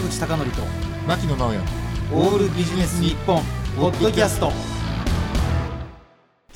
坂口孝則と牧野直哉オールビジネス日本ポッドキャスト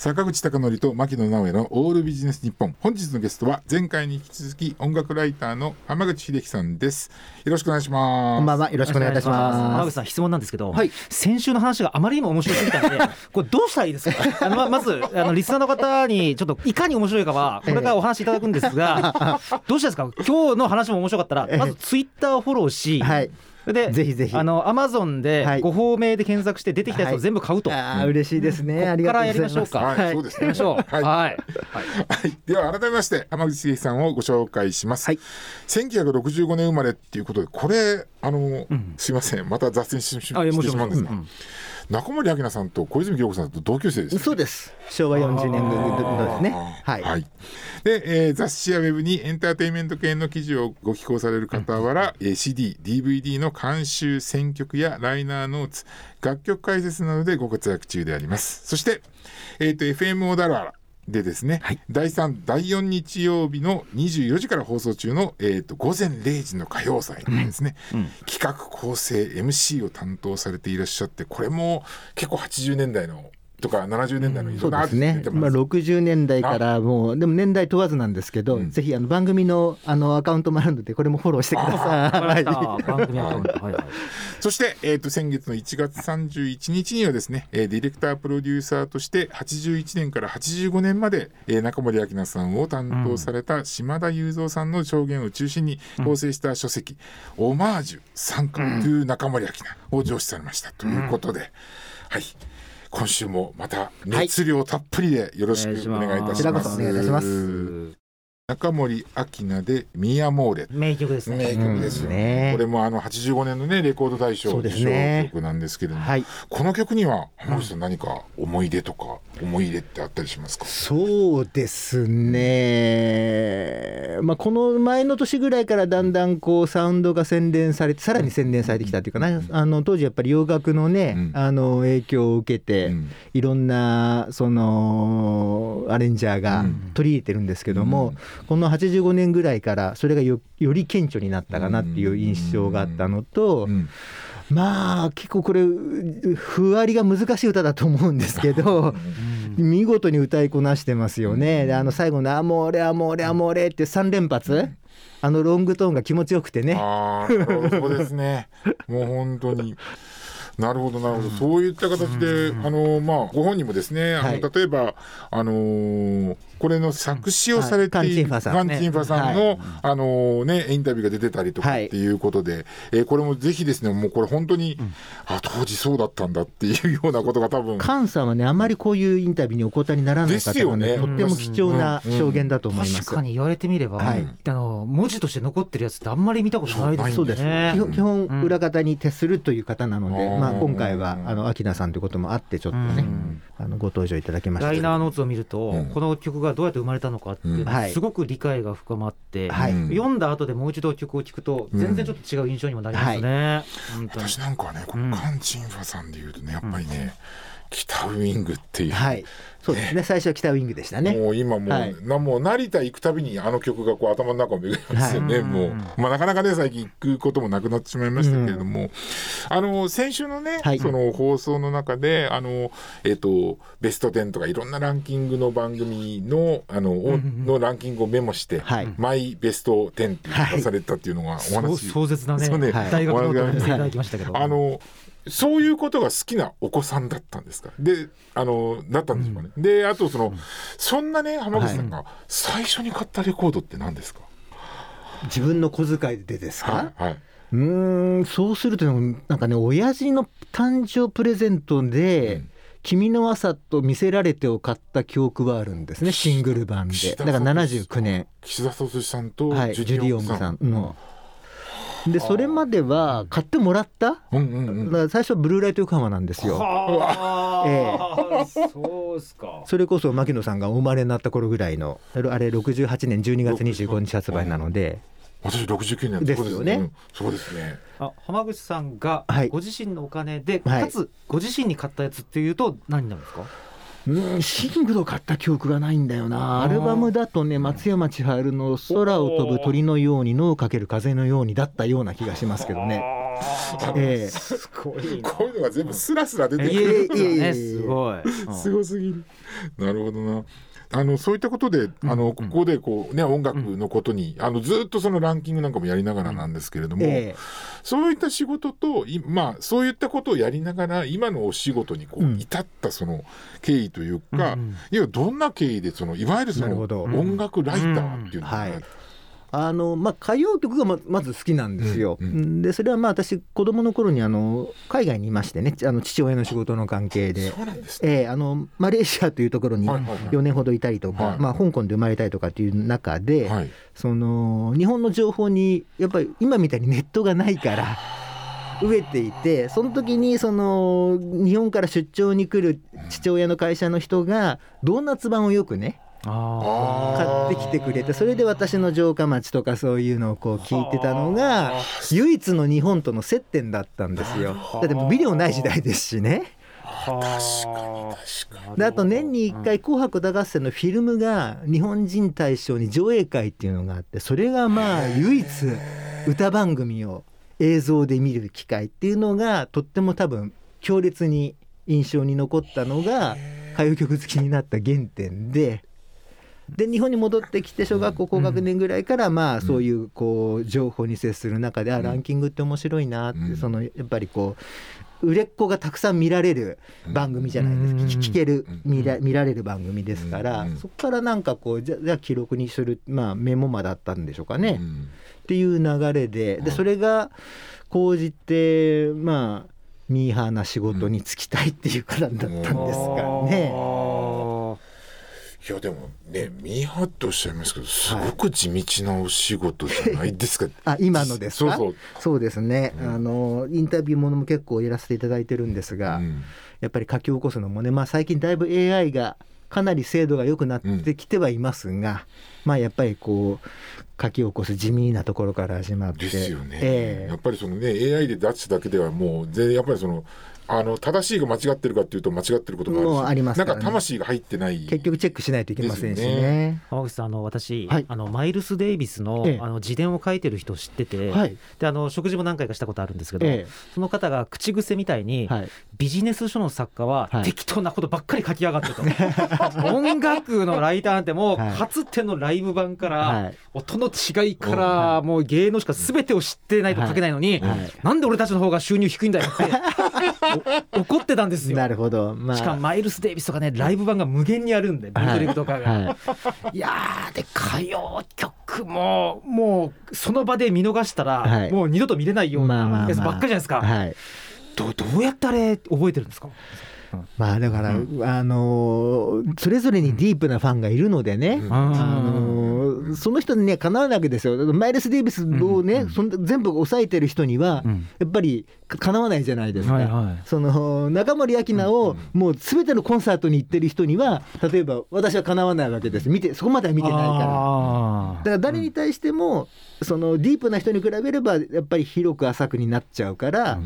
坂口孝則と牧野直哉のオールビジネス日本本日のゲストは前回に引き続き音楽ライターの浜口秀樹さんです。よろしくお願いします。こんばんは。よろしくお願いいたします。浜口さん質問なんです。けど、はい。先週の話があまりにも面白すぎたのでこれどうしたらいいですか？あのままずあのリスナーの方にちょっといかに面白いかはこれからお話しいただくんですがどうしたらいいですか？今日の話も面白かったらまずツイッターをフォローし、はいでぜひぜひ。あのアマゾンはい。でご方名で検索して出てきたやつを全部買うと、あー嬉しいですね。ありがとうございます。からやりましょうか。はい、そうですね。はい、はい、はい、では改めまして浜口秀樹さんをご紹介します、はい。1965年生まれっていうことでこれあの、すいません。また雑誌してしまうんですが、中森明菜さんと小泉京子さんと同級生ですそうです。昭和40年組ですね。はい、はい、で、えー雑誌やウェブにエンターテインメント系の記事をご寄稿される傍ら、えー CD、DVD の監修、選曲やライナーノーツ、楽曲解説などでご活躍中であります。そして、えー、と FM オダラでですね、第3、第4日曜日の24時から放送中の、えー、と午前0時の歌謡祭ですね、企画構成 MC を担当されていらっしゃってこれも結構80年代のとか70年代のいろんなアーそうですね。ティスト出て、まあ、ます60年代からもうでも年代問わずなんですけど、ぜひあの番組のあのアカウントもあるのでこれもフォローしてください。番組アカウントはいはい。そして、えー、と先月の1月31日にはですね、えーディレクタープロデューサーとして81年から85年まで、えー中森明菜さんを担当された島田雄三さんの証言を中心に構成した書籍「オマージュ参加 to 中森明菜」を上司されましたということで、はい今週もまた熱量たっぷりでよろしくお願いいたします。こちらこそお願いいたします。中森明菜で「ミアモーレ」名曲ですね。名曲ですよ、うん。ね。これもあの85年のねレコード大賞受賞曲なんですけれども、はい。この曲には浜口さん何か思い出とか思い入れってあったりしますか、そうですね、まあ、この前の年ぐらいからだんだんこうサウンドが洗練されてさらに洗練されてきたというかな、あの当時やっぱり洋楽のね、うん。あの影響を受けて、うん。いろんなそのアレンジャーが取り入れてるんですけども、この85年ぐらいからそれがよより顕著になったかなっていう印象があったのと、うんまあ結構これふわりが難しい歌だと思うんですけど。見事に歌いこなしてますよね。であの最後の「アモーレアモーレアモーレ」って3連発？あのロングトーンが気持ちよくてね。そうですねもう本当になるほどなるほど、そういった形で、あのまあご本人もですね、あのはい。例えばあのーこれの作詞をされている、はい。カンチンファさんカンチンファさんの、あのーねインタビューが出てたりとかはい。っていうことで、えーこれもぜひですねもうこれ本当に、あ当時そうだったんだっていうようなことが多分。菅さんはねあまりこういうインタビューにお答えにならないです方がねよね。とっても貴重な証言だと思います。確かに言われてみれば、はい。あの文字として残ってるやつってあんまり見たことないですよね。そうです、基本基本裏方に徹するという方なので、うんまあ、今回はあの明菜さんということもあってちょっとね、あのご登場いただきました。ライナーノーツを見ると、うん。この曲がどうやって生まれたのかっていうすごく理解が深まって、読んだ後でもう一度曲を聴くと全然ちょっと違う印象にもなりますね。私なんかはねこのカンチンファさんでいうとねやっぱりね、北ウイングっていう、はい。そうですね。最初は北ウイングでしたね。もう今もう,、はい。なもう成田行くたびにあの曲がこう頭の中を巡りますよね、はいもう、まあ、なかなかね最近行くこともなくなってしまいましたけれども、あの先週のね、はい。その放送の中であの、えっとベスト10とかいろんなランキングの番組のあの,、のランキングをメモして、はい。マイベスト10っていうのを出されたっていうのがおそう話、壮絶なねそうね。はい大学ノートを見せていはいただきましたけど、あのそういうことが好きなお子さんだったんですか？であのだったんでしょうかね、であとその、そんなね浜口さんが最初に買ったレコードって何ですか、自分の小遣いでですか、はいはい、うーんそうするとなんかね親父の誕生プレゼントでうん「君の朝」と見せられてを買った記憶はあるんですねシングル版で。だから聡79年。岸田聡さんとはいジュディ・オングさん。の。でそれまでは買ってもらったうんうんうん。だから最初はブルーライト横浜なんですよ。あ。えーそうですか。それこそ牧野さんがお生まれになった頃ぐらいのあれあれ68年12月25日発売なので。私69年ですよね。そうですね。あ浜口さんがはい。ご自身のお金で、はい。かつご自身に買ったやつっていうと何になるんですか？うんシングルを買った記憶がないんだよな。アルバムだとね松山千春の「空を飛ぶ鳥のように脳をかける風のように」だったような気がしますけどね。ええ。すごいな。こういうのが全部スラスラ出てくる。るんですよねいえいえいえ。すごい、うん。すごすぎる。なるほどな。あのそういったことで、あのここでこうね音楽のことに、あのずっとそのランキングなんかもやりながらなんですけれども、ええ。そういった仕事といまあそういったことをやりながら今のお仕事にこう、うん。至ったその経緯というか、うんいやどんな経緯でそのいわゆるその音楽ライターっていうのが、はいあのまあ、歌謡曲がままず好きなんですよ。うんうんでそれはまあ私子供の頃にあの海外にいましてねあの父親の仕事の関係で。そうなんですね。ええあのマレーシアというところにはいはいはい4年ほどいたりとか、はいまあ、香港で生まれたりとかっていう中で、はい。その日本の情報にやっぱり今みたいにネットがないから飢えていてその時にその日本から出張に来る父親の会社の人がドーナツ版をよくねあ買ってきてくれてそれで私の城下町とかそういうのをこう聞いてたのが唯一の日本との接点だったんですよ。だってもうビデオない時代ですしね。あ確かにであと年に1回「紅白歌合戦」のフィルムが日本人対象に上映会っていうのがあってそれがまあ唯一歌番組を映像で見る機会っていうのがとっても多分強烈に印象に残ったのが歌謡曲好きになった原点で。で日本に戻ってきて小学校高学年ぐらいからまあそういうこう情報に接する中であランキングって面白いなってうん。そのやっぱりこう売れっ子がたくさん見られる番組じゃないですか。うん。聞聞けるうん。見ら見られる番組ですからうん。そこからなんかこうじゃじゃあ記録にするまあメモマだったんでしょうかね。うん。っていう流れででそれが講じてまあミーハーな仕事に就きたいっていうからだったんですかね。いやでもねミーハーっておっしゃいますけどすごく地道なお仕事じゃないですか。あ今のですか？そうそう。そうですね、あのインタビューものも結構やらせていただいてるんですが、うん。やっぱり書き起こすのもね、まあ、最近だいぶ AI がかなり精度が良くなってきてはいますが、まあやっぱりこう書き起こす地味なところから始まって。ですよね、ええ。やっぱりそのね AI で出すだけではもう全然やっぱりそのあの正しいが間違ってるかっていうと間違ってることもあるしもうありますからね。なんか魂が入ってない結局チェックしないといけませんしね。浜口さんあの私、はい。あのマイルス・デイビスの,、ええ。あの自伝を書いてる人を知ってて、はい。であの食事も何回かしたことあるんですけど、えその方が口癖みたいに、えはい、ビジネス書の作家ははい。適当なことばっかり書きやがってと、音楽のライターなんてもうはい。かつてのライブ版から、はい。音の違いから、もう芸能しか全てを知ってないと書けないのに、はい。はい。なんで俺たちの方が収入低いんだよってお 怒ってたんですよ。な。るほど、まあ、しかもマイルス・デイビスとかねライブ版が無限にあるんでブートレグとかが、はい。いやーで歌謡曲ももうその場で見逃したら、はい。もう二度と見れないようなやつばっかりじゃないですか、はい。どどうやってあれ覚えてるんですか？まあだから、あのーそれぞれにディープなファンがいるのでね、うん。あのーその人にねかなわないわけですよ。マイルス・デイビスをね、そんな全部抑えてる人には、うん。やっぱりかかなわないじゃないですか、はいはい。その中森明菜をもう全てのコンサートに行ってる人には例えば私はかなわないわけです。見てそこまでは見てないから。あだから誰に対しても、そのディープな人に比べればやっぱり広く浅くになっちゃうから、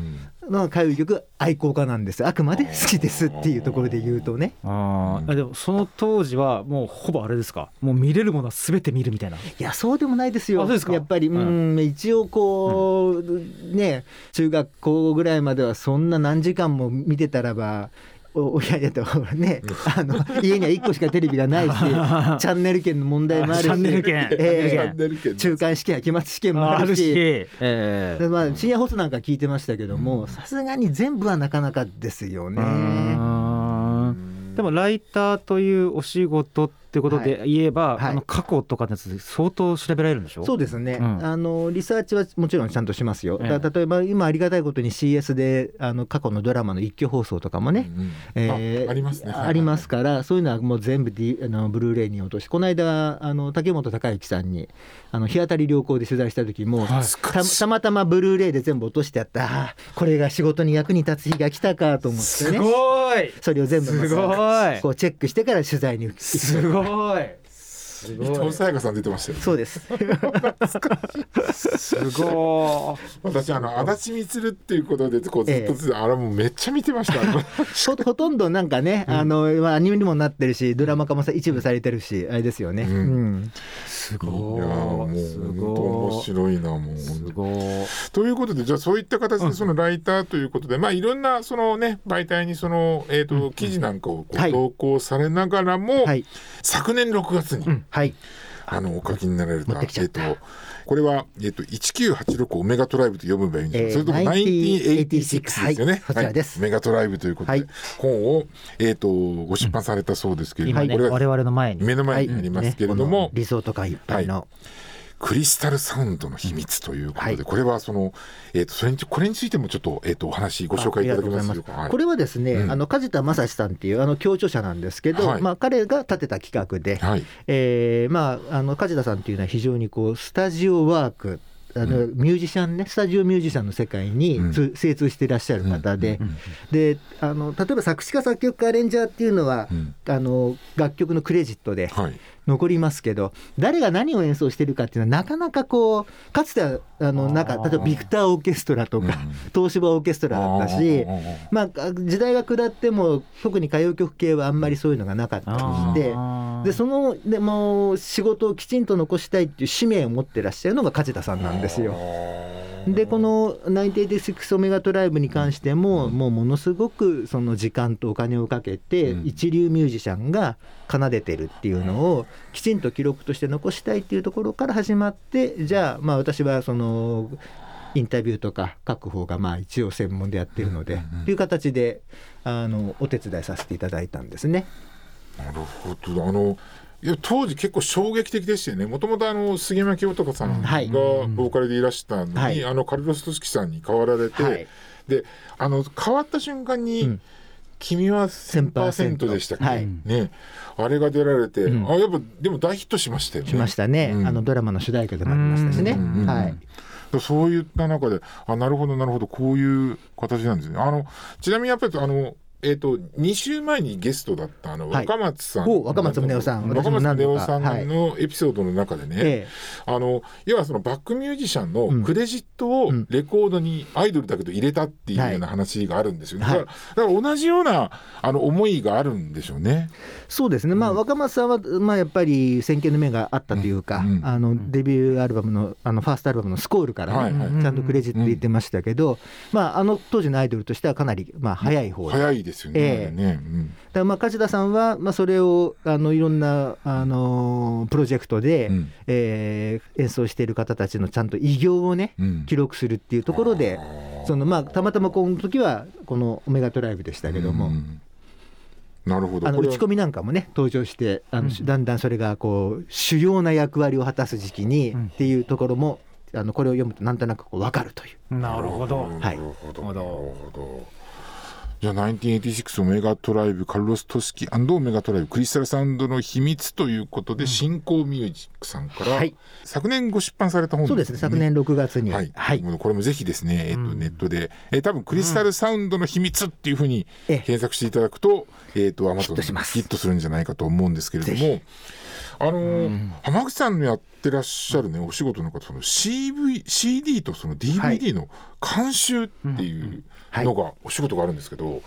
の歌謡曲愛好家なんです。あくまで好きですっていうところで言うとね。ー。あーあでもその当時はもうほぼあれですか？もう見れるものは全て見るみたいな。いやそうでもないですよ。あそうですか？やっぱり、うん一応こう、ね中学校ぐらいまではそんな何時間も見てたらばお親やとねあの家には1個しかテレビがないしチャンネル権の問題もあるしええ中間試験や期末試験もあるしえーまあ、深夜放送なんか聞いてましたけどもさすがに全部はなかなかですよね。でもライターというお仕事ってことで言えば、はい。はいあの過去とかのやつ相当調べられるんでしょ？そうですね、うん。あのリサーチはもちろんちゃんとしますよ、ええ。だ例えば今ありがたいことに CS であの過去のドラマの一挙放送とかもね、うんえーあありますね。ありますからそういうのはもう全部、D、あのブルーレイに落としてこの間あの竹本孝之さんにあの日当たり良好で取材した時も、はい。たたまたまブルーレイで全部落としてあった。これが仕事に役に立つ日が来たかと思ってすねごい。それを全部すごい。こうチェックしてから取材に行く。すごいごい。す伊藤沙耶香さん出てましたよそうです。すご私あの足立満っていうことでこうずっとずっと、あれもうめっちゃ見てました。ほほとんどなんかね、あのまあアニメにもなってるしドラマ化もさ一部されてるしあれですよね、うん。うん。すいやーもうす本当面白いなもうすごいということでじゃあそういった形でそのライターということで、まあいろんなそのね媒体にその、えーと記事なんかをこうはい。投稿されながらも、はい。昨年6月に、はい。あのお書きになられたえっとこれは、えっと1986オメガトライブと読めばいいんですか、えーそれとも1986ですよね、はいそちらですオメガトライブということで、はい本を、えっとご出版されたそうですけれども、今ねこれが我々の前に目の前にあります。けれども、ねリゾート感いっぱい。の、クリスタルサウンドの秘密ということで、はい。これはその、えっとそれにこれについてもちょっと,、えっとお話ご紹介いただけますか？はい。これはですね、うん。あの梶田正史さんっていうあの共著者なんですけど、はい。まあ、彼が立てた企画で、はい。えーまあ、あの梶田さんっていうのは非常にこうスタジオワークあのミュージシャンねスタジオミュージシャンの世界につ、精通していらっしゃる方で,、であの例えば作詞家作曲家アレンジャーっていうのは、うん。あの楽曲のクレジットではい残りますけど誰が何を演奏してるかっていうのはなかなかこうかつてはあのなんか例えばビクターオーケストラとか、東芝オーケストラだったし。まあ、時代が下っても特に歌謡曲系はあんまりそういうのがなかったりしてでそのでも仕事をきちんと残したいっていう使命を持ってらっしゃるのが梶田さんなんですよ。でこの1986オメガトライブに関しても、もうものすごくその時間とお金をかけて、うん。一流ミュージシャンが奏でてるっていうのをきちんと記録として残したいっていうところから始まってじゃあまあ私はそのインタビューとか書く方がまあ一応専門でやってるので、っていう形であのお手伝いさせていただいたんですね。なるほど。あのいや当時結構衝撃的でしたよね。もともとあの杉山清隆さんがはい。ボーカルでいらしたのに、はい。あのカルロス・トスキさんに変わられて、はい。であの変わった瞬間に、うん。君は1000%でしたっけ、はい。ね。あれが出られて、うん。あやっぱでも大ヒットしましたよね。しましたね、うん。あのドラマの主題歌でもありましたしね。うんはい。そういった中であなるほどなるほどこういう形なんですね。あのちなみにやっぱりあのえっ、と2週前にゲストだったあのはい。若松さん、お若松宗男さん。若松宗男さんのエピソードの中でね、えあの要はそのバックミュージシャンのクレジットをうん。レコードにアイドルだけど入れたっていうような話があるんですよね、はい。だからだから同じようなあの思いがあるんでしょうね。そうですね、まあ、若松さんは、まあ、やっぱり先見の目があったというか、うん。うん。あのデビューアルバムのあのファーストアルバムの「スコール」から、ねはいはい。ちゃんとクレジット入れてましたけど、まあ、あの当時のアイドルとしてはかなり、まあ、早い方で、早いですよね。ええあれね。うん。だまあ梶田さんは、まあ、それをあのいろんな、あのプロジェクトで、うん。えー演奏している方たちのちゃんと偉業をね、うん。記録するっていうところでその、まあ、たまたまこの時はこの「オメガトライブ」でしたけども。うん。なるほど。あの打ち込みなんかもね登場してあの、だんだんそれがこう主要な役割を果たす時期に、ん。っていうところもあのこれを読むとなんとなくこう分かるという。なるほど。はい。なるほど。じゃあ1986オメガトライブカルロス・トスキオメガトライブクリスタルサウンドの秘密ということで、新興ミュージックさんから、はい。昨年ご出版された本そうですね昨年6月に、はい、はい。これもぜひですね、えっとネットで、えー多分クリスタルサウンドの秘密っていうふうにええ。検索していただくと、えっ、とアマゾンヒットす。ヒットするんじゃないかと思うんですけれどぜも、あのー浜口さんのやってらっしゃるねお仕事の方その CV CD とその DVD の監修っていうのがお仕事があるんですけど、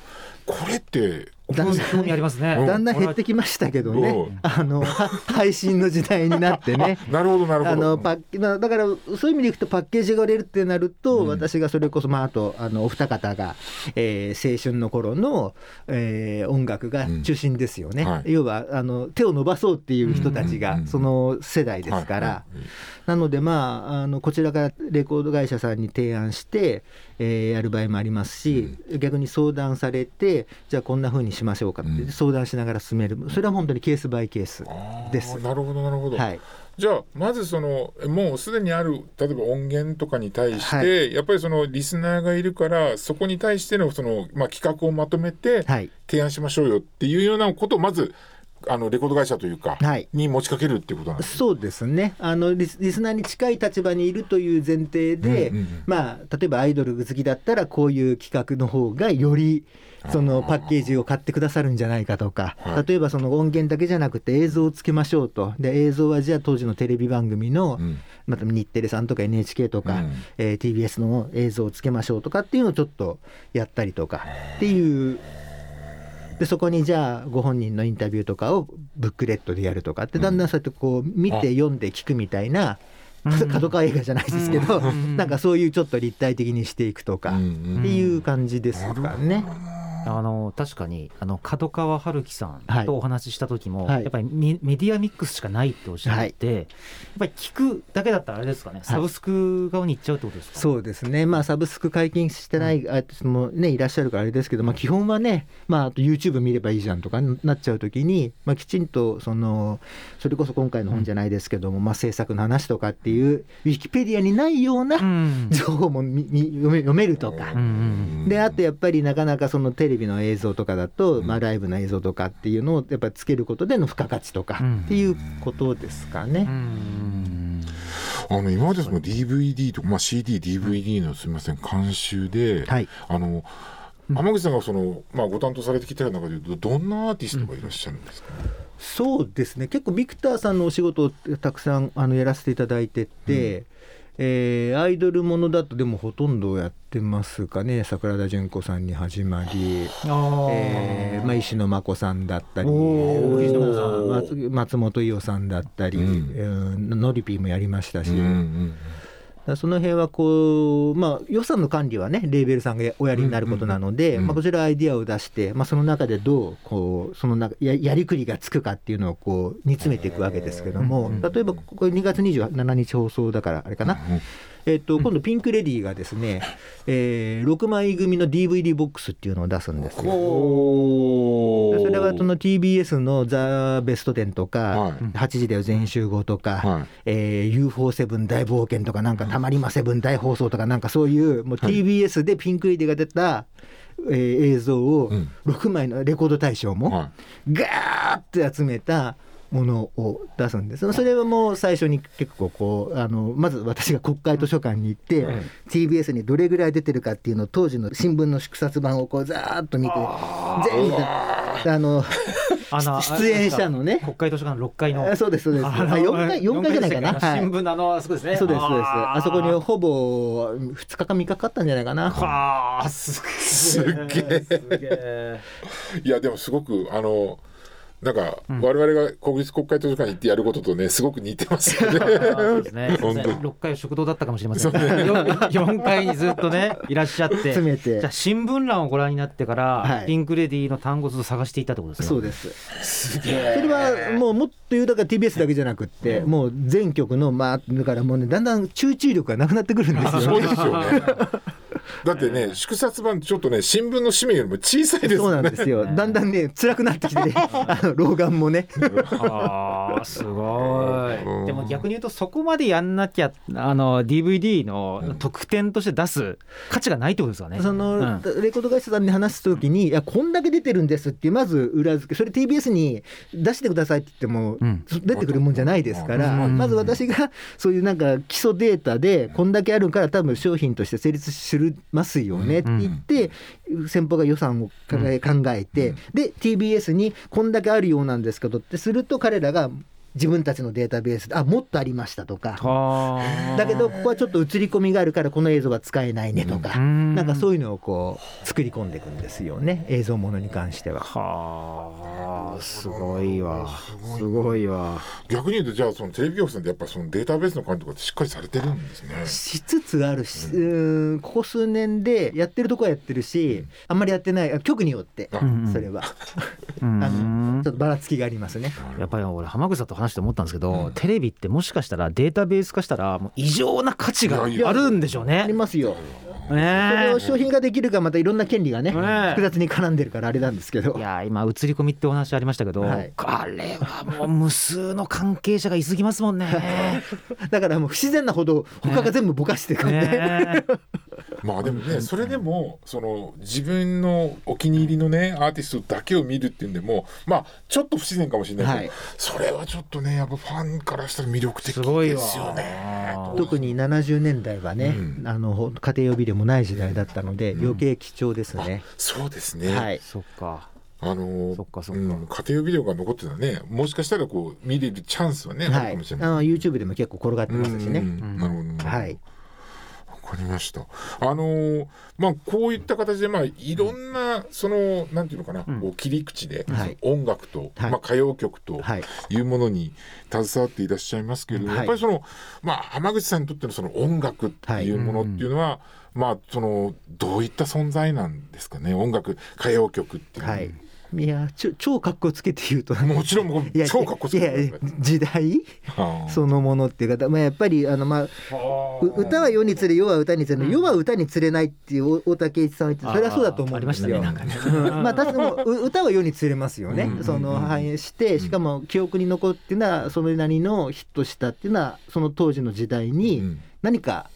これってだんだん興味ありますね。だんだん減ってきましたけどね。う。んあのは配信の時代になってね。なるほどなるほど。あのだからそういう意味でいくとパッケージが売れるってなると、私がそれこそ、まあ、あとあのお二方が、えー青春の頃の、えー音楽が中心ですよね、うんはい。要はあの手を伸ばそうっていう人たちがうん。その世代ですから、はいはいなのでまああのこちらがレコード会社さんに提案して、えーやる場合もありますし、逆に相談されてじゃあこんな風にしましょうかって、うん。相談しながら進める。それは本当にケースバイケースです。なるほどなるほど、はい。じゃあまずそのもうすでにある例えば音源とかに対して、はやっぱりそのリスナーがいるからそこに対してのその、まあ、企画をまとめてはい。提案しましょうよっていうようなことをまずあのレコード会社というか、はい。に持ちかけるっていうことなんですそうですね。あのリスリスナーに近い立場にいるという前提で、うんうんうん。まあ、例えばアイドル好きだったらこういう企画の方がよりそのパッケージを買ってくださるんじゃないかとか、はい。例えばその音源だけじゃなくて映像をつけましょうと。で映像はじゃあ当時のテレビ番組の、うん。また日テレさんとか NHK とか、うん。えー TBS の映像をつけましょうとかっていうのをちょっとやったりとかっていうでそこにじゃあご本人のインタビューとかをブックレットでやるとかってだんだんそうやってこう見て読んで聞くみたいな、角川映画じゃないですけど、なんかそういうちょっと立体的にしていくとかっていう感じですかね。あの確かにあの角川春樹さんはい。とお話しした時も、はい。やっぱりメメディアミックスしかないっておっしゃって、やっぱり聞くだけだったらあれですかねサブスク側に行っちゃうってことですか、そうですね、まあ、サブスク解禁してないアーティストも、ね、いらっしゃるからあれですけど、まあ、基本はね、まあ、あと YouTube 見ればいいじゃんとかなっちゃうときに、まあ、きちんとそのそれこそ今回の本じゃないですけども、まあ、制作の話とかっていうウィキペディアにないよううなん。情報もみみ読め読めるとか。うん。うん。であとやっぱりなかなかそのテレビの映像とかだと、まあ、ライブの映像とかっていうのをやっぱりつけることでの付加価値とかうん。っていうことですかね。うん。あの今までその DVD とか、まあ、CD、DVD のすみません監修で、はい。あの浜口さんがその、まあ、ご担当されてきた中でいうとどんなアーティストがいらっしゃるんですか、そうですね。結構ビクターさんのお仕事をたくさんあのやらせていただいてて、えーアイドルものだとでもほとんどやってますかね。桜田淳子さんに始まり、あえーまあ、石野真子さんだったり松松本伊代さんだったり、うん。えーノリピーもやりましたし、うんうんその辺はこう、まあ、予算の管理はねレーベルさんがおやりになることなので、うん。まあ、こちらアイディアを出して、まあ、その中でどうこうその中ややりくりがつくかっていうのをこう煮詰めていくわけですけども、例えばここ2月27日放送だからあれかな、えっと今度ピンク・レディーがですね、えー6枚組の DVD ボックスっていうのを出すんですよ。それはその TBS の「ザ・ベストテン」とかはい「8時だよ全集合」とかはい「えー UFO7 大冒険」とかなんか「たまりまセブン大放送」とかなんかそういうもう TBS でピンク・レディーが出た、えー映像をうん。6枚のレコード大賞もはガーって集めたものを出すんです。それはもう最初に結構こうあのまず私が国会図書館に行って、TBS にどれぐらい出てるかっていうのを当時の新聞の縮刷版をこうザーッと見て全部あのあの出演者のね。国会図書館の6階の。あそうですそうです。ああの4階四階じゃないかな。新聞のあのあそこですね。そうですそうです。あそこにほぼ2日か3日かかったんじゃないかな。はあすげえすげえいやでもすごくあのなんか、我々が国立国会図書館に行ってやることとねすごく似てますよね。そうですね。本当に6階は食堂だったかもしれません。4階にずっとねいらっしゃって。詰めてじゃあ新聞欄をご覧になってから、はいピンクレディーの単語をずっと探していったってことですね。そうですそれはもうもっと言うだから TBS だけじゃなくって、もう全局のまあだからもうねだんだん集中力がなくなってくるんですよそうねですよね。だってね縮刷版ちょっとね新聞の紙面よりも小さいですそう。なんですよ。だんだんね辛くなってきてね、あの 老眼もね。ああすごうんい。でも逆に言うとそこまでやんなきゃあの DVD の特典として出す価値がないってことですかね。その、うんレコード会社さんに話すときに、いや、こんだけ出てるんですってまず裏付け、それ TBS に出してくださいって言っても、うん出てくるもんじゃないですから、うんまず私がそういうなんか基礎データで、こんだけあるから、多分商品として成立するますよねって言って、先方が予算を考え考えて、で、TBS にこんだけあるようなんですけどってすると、彼らが自分たちのデータベースで、あもっとありましたとか。はあだけどここはちょっと映り込みがあるからこの映像は使えないねとか、うんなんかそういうのをこう作り込んでいくんですよね映像ものに関しては。はあすごいわすごいわ。逆に言うとじゃあそのテレビ局さんってやっぱそのデータベースの管理とかってしっかりされてるんですね。しつつあるし、うーんここ数年でやってるとこはやってるしあんまりやってないあ局によってそれは、う あのんちょっとばらつきがありますね。やっぱり俺浜口さんと話して思ったんですけど、うんテレビってもしかしたらデータベース化したらもう異常な価値があるんでしょうありね。ますよ。それねを商品化できるかまたいろんな権利がね、複雑に絡んでるからあれなんですけど。い。や今映り込みってお話ありましたけど、はい。あれはもう無数の関係者がいすぎますもんね。だからもう不自然なほど他が全部ぼかしていくんで、ね まあでもねそれでもその自分のお気に入りのねアーティストだけを見るっていうんでもまあちょっと不自然かもしれないけど、はい。それはちょっとねやっぱファンからしたら魅力的ですよね。特に70年代はね、うん。あの家庭用ビデオもない時代だったので、余計貴重ですね。そうですね。はい。そっかあのそっかそっかうん、家庭用ビデオが残ってたらねもしかしたらこう見れるチャンスはね、あはいるかもしれ。ない。あの YouTube でも結構転がってますしね。うんうんなるほど。はい。わかりました。あのーまあこういった形でまあいろんなそのなんていうのかな、こう切り口で、はい音楽と、はいまあ歌謡曲とはいいうものに携わっていらっしゃいますけれども、はいやっぱりそのまあ浜口さんにとってのその音楽っていうものっていうのは、まあそのどういった存在なんですかね？音楽歌謡曲っていうのは。はい。いやちょ超格好つけて言うともちろんもういや超かっこつけて時代？はあそのものっていうか、まあ、やっぱりあの、まあ、う歌は世につれ世は歌につれ、世は歌につれないっていう大竹一さんは言ってそれはそうだと思うんですよ。あましたねなんかね。うんまあ確かに歌は世につれますよね、うん。その反映してしかも記憶に残っていうのはそれなりのヒットしたっていうのはその当時の時代うにん。何か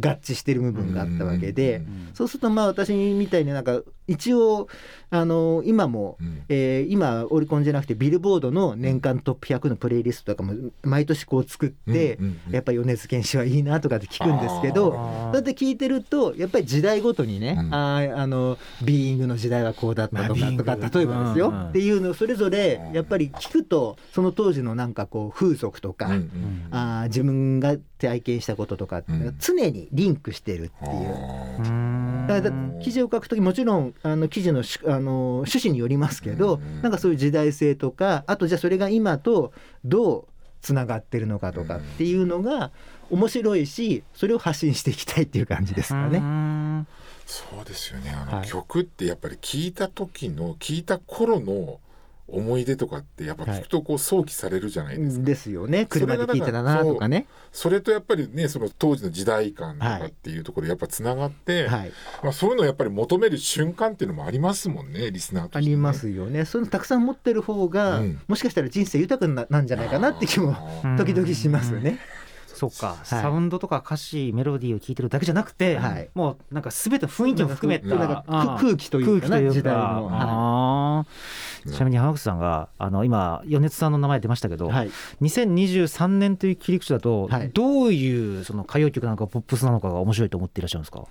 合致してる部分があったわけで、うんそうするとまあ私みたいになんか一応あの今も、うんえー今オリコンじゃなくてビルボードの年間トップ100のプレイリストとかも毎年こう作って、やっぱり米津玄師はいいなとかって聞くんですけどだって聞いてるとやっぱり時代ごとにね、うん。あーあのビーイングの時代はこうだったとか,、とか例えばですよ、うんうんっていうのをそれぞれやっぱり聞くとその当時のなんかこう風俗とか、うんうんあー自分が体験したこととか常にリンクしてるっていう。だから記事を書くときもちろんあの記事のしあの趣旨によりますけど、うんなんかそういう時代性とかあとじゃあそれが今とどうつながってるのかとかっていうのが面白いしそれを発信していきたいっていう感じですかね。ん。そうですよね。あの、はい。曲ってやっぱり聞いた時の聞いた頃の思い出とかってやっぱ聞くとこう想起されるじゃないですか、ですよね。車で聞いてたなとかね。それとやっぱりねその当時の時代感とかっていうところでやっぱつながって、はい、まあ、そういうのをやっぱり求める瞬間っていうのもありますもんねリスナーとして、ね、ありますよね。そういうのたくさん持ってる方が、うん。もしかしたら人生豊かななんじゃないかなって気もうん時々しますよね。そっか、サウンドとか歌詞メロディーを聞いてるだけじゃなくて、はい。もうなんか全て雰囲気も含めた、なんかあー空気というか時代の。ちなみに浜口さんがあの今米津さんの名前出ましたけど、い。はい2023年という切り口だと、はい。どういうその歌謡曲なのかポップスなのかが面白いと思っていらっしゃるんですか？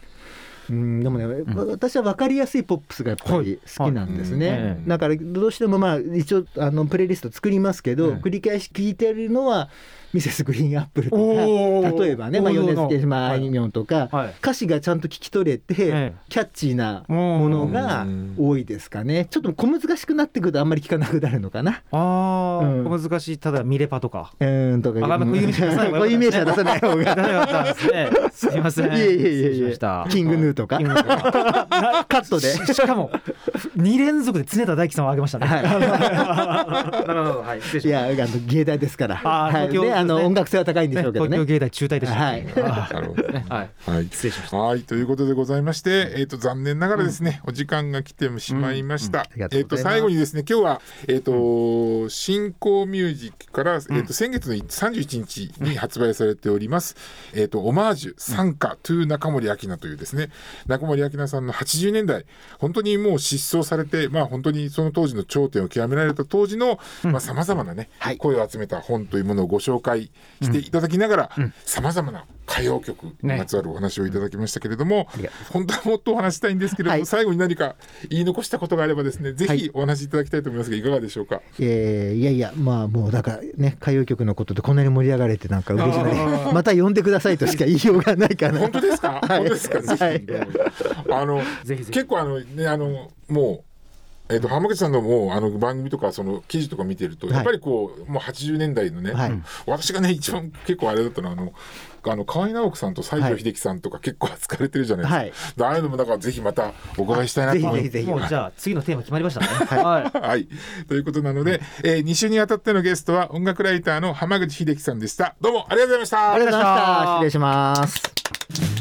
うん、でもね、私は分かりやすいポップスがやっぱり好きなんですね、はい。はいだからどうしてもまあ一応あのプレイリスト作りますけど、うん繰り返し聴いてるのはミセスグリーンアップルとか例えばね、まあ、米津玄師まああいみょんとか、はい。歌詞がちゃんと聞き取れて、ええ。キャッチーなものが多いですかね。ちょっと小難しくなってくるとあんまり聞かなくなるのかな。あー、うん。難しいただミレパとか。うーんとかあまあ固有名詞出さない方がよかった。ですね固有名詞は出さない方が。出なかったんですね。すいません。いえいえいえいえキングヌーとか？カットで。ししかも2連続で常田大樹さんを挙げましたね。はい。なるほど、はい、失礼しまいや、あの芸大ですから。はい、東京ね、あの音楽性は高いんでしょうけどね。東京芸大中退でした。はい。あなるはい、はい。失礼しました。はい。ということでございまして、えー、と残念ながらですね、お時間が来てしまいました。えー、と最後にですね今日は、えーと新興ミュージックから、えー、と先月の31日に発売されております「えー、とオマージュ参加 to 中森明菜」というですね中森明菜さんの80年代本当にもう失踪されてまあ本当にその当時の頂点を極められた当時のさまざ、まなね、はい。声を集めた本というものをご紹介していただきながらさまざまな歌謡曲にまつわるお話をいただきましたけれども、りがと本当はもっとお話したいんですけれども、はい。最後に何か言い残したことがあればですねぜひお話しいただきたいと思いますがいかがでしょうか？えーいやいや、まあもうだからね、歌謡曲のことでこんなに盛り上がれてなんか嬉しいまた呼んでくださいとしか言いようがないかな。本当ですか、はい。本当ですか？はい。あの結構あのねあのもうえっと浜口さんのもうあの番組とかその記事とか見てると、はい。やっぱりこうもう80年代のね、はい。私がね一番結構あれだったのはあのあの河合直樹さんと西城秀樹さんとか結構扱われてるじゃないですか、ああいうのもだからぜひまたお伺いしたいなと思いますぜひぜひぜひ。もうじゃあ次のテーマ決まりましたね。はい。はい、ということなので、えー、2週にわたってのゲストは音楽ライターの浜口秀樹さんでした。どうもありがとうございました。ありがとうございました。失礼します。